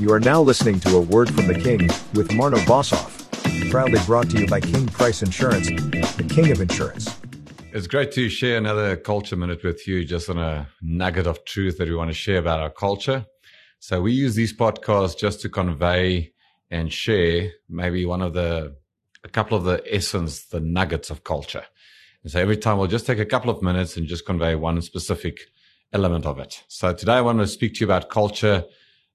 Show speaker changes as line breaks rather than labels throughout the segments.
You are now listening to A Word from the King with Marno Boshoff. Proudly brought to you by King Price Insurance, the king of insurance.
It's great to share another culture minute with you, just on a nugget of truth that we want to share about our culture. So we use these podcasts just to convey and share maybe one of the, a couple of the essence, the nuggets of culture. And so every time we'll just take a couple of minutes and just convey one specific element of it. So today I want to speak to you about culture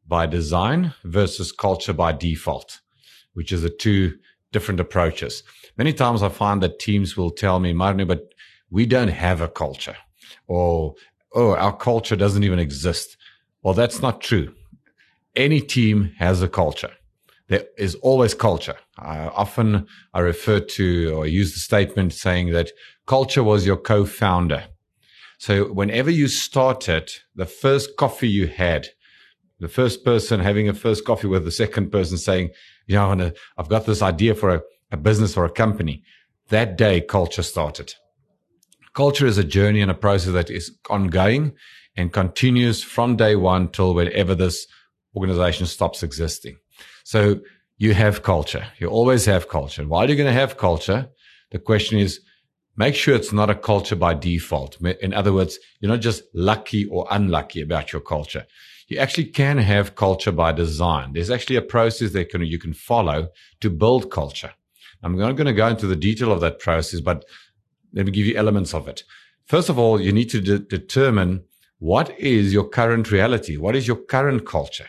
by design versus culture by default, which is the two different approaches. Many times I find that teams will tell me, Marno, but we don't have a culture or, oh, our culture doesn't even exist. Well, that's not true. Any team has a culture. There is always culture. I often I refer to or use the statement saying that culture was your co-founder. So whenever you started, the first coffee you had the first person having a first coffee with the second person saying, you know, I've got this idea for a, a business or a company. That day, culture started. Culture is a journey and a process that is ongoing and continues from day one till whenever this organization stops existing. So you have culture. You always have culture. And while you're going to have culture, the question is, make sure it's not a culture by default. In other words, you're not just lucky or unlucky about your culture you actually can have culture by design. There's actually a process that can, you can follow to build culture. I'm not going to go into the detail of that process, but let me give you elements of it. First of all, you need to de- determine what is your current reality? What is your current culture?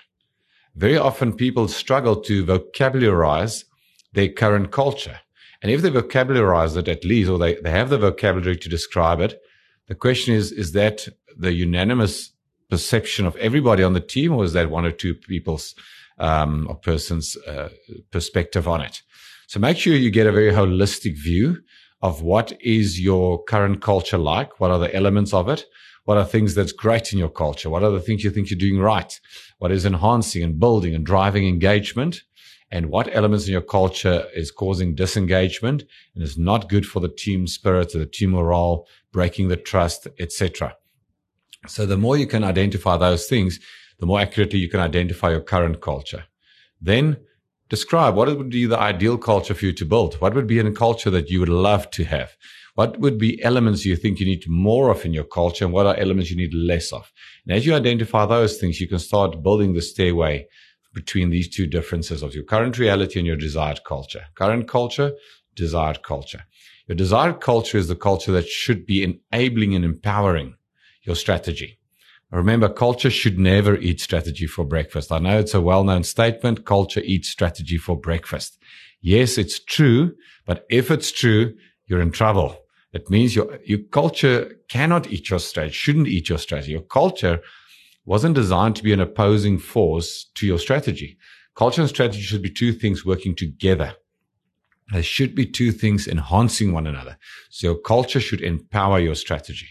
Very often people struggle to vocabularize their current culture. And if they vocabularize it at least, or they, they have the vocabulary to describe it, the question is, is that the unanimous perception of everybody on the team, or is that one or two people's um, or person's uh, perspective on it? So make sure you get a very holistic view of what is your current culture like. What are the elements of it? What are things that's great in your culture? What are the things you think you're doing right? What is enhancing and building and driving engagement? And what elements in your culture is causing disengagement and is not good for the team spirit, the team morale, breaking the trust, etc. So the more you can identify those things, the more accurately you can identify your current culture. Then describe what would be the ideal culture for you to build. What would be a culture that you would love to have? What would be elements you think you need more of in your culture and what are elements you need less of? And as you identify those things, you can start building the stairway between these two differences of your current reality and your desired culture. Current culture, desired culture. Your desired culture is the culture that should be enabling and empowering your strategy. Remember, culture should never eat strategy for breakfast. I know it's a well-known statement. Culture eats strategy for breakfast. Yes, it's true, but if it's true, you're in trouble. It means your, your culture cannot eat your strategy, shouldn't eat your strategy. Your culture wasn't designed to be an opposing force to your strategy. Culture and strategy should be two things working together. There should be two things enhancing one another. So your culture should empower your strategy.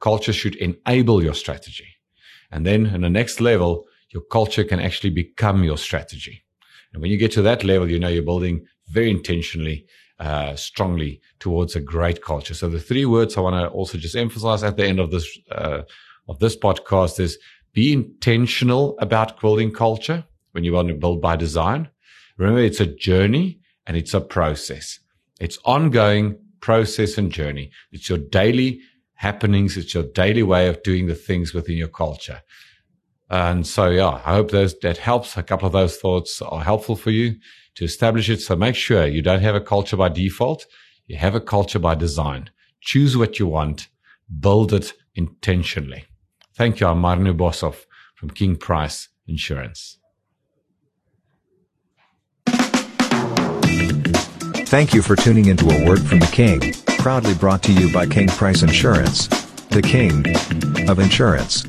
Culture should enable your strategy. And then in the next level, your culture can actually become your strategy. And when you get to that level, you know you're building very intentionally, uh, strongly towards a great culture. So the three words I want to also just emphasize at the end of this, uh, of this podcast is be intentional about building culture when you want to build by design. Remember, it's a journey and it's a process. It's ongoing process and journey. It's your daily happenings. It's your daily way of doing the things within your culture. And so, yeah, I hope those, that helps. A couple of those thoughts are helpful for you to establish it. So make sure you don't have a culture by default. You have a culture by design. Choose what you want. Build it intentionally. Thank you. I'm Marno Boshoff from King Price Insurance.
Thank you for tuning into A Word from the King proudly brought to you by King Price Insurance, the king of insurance.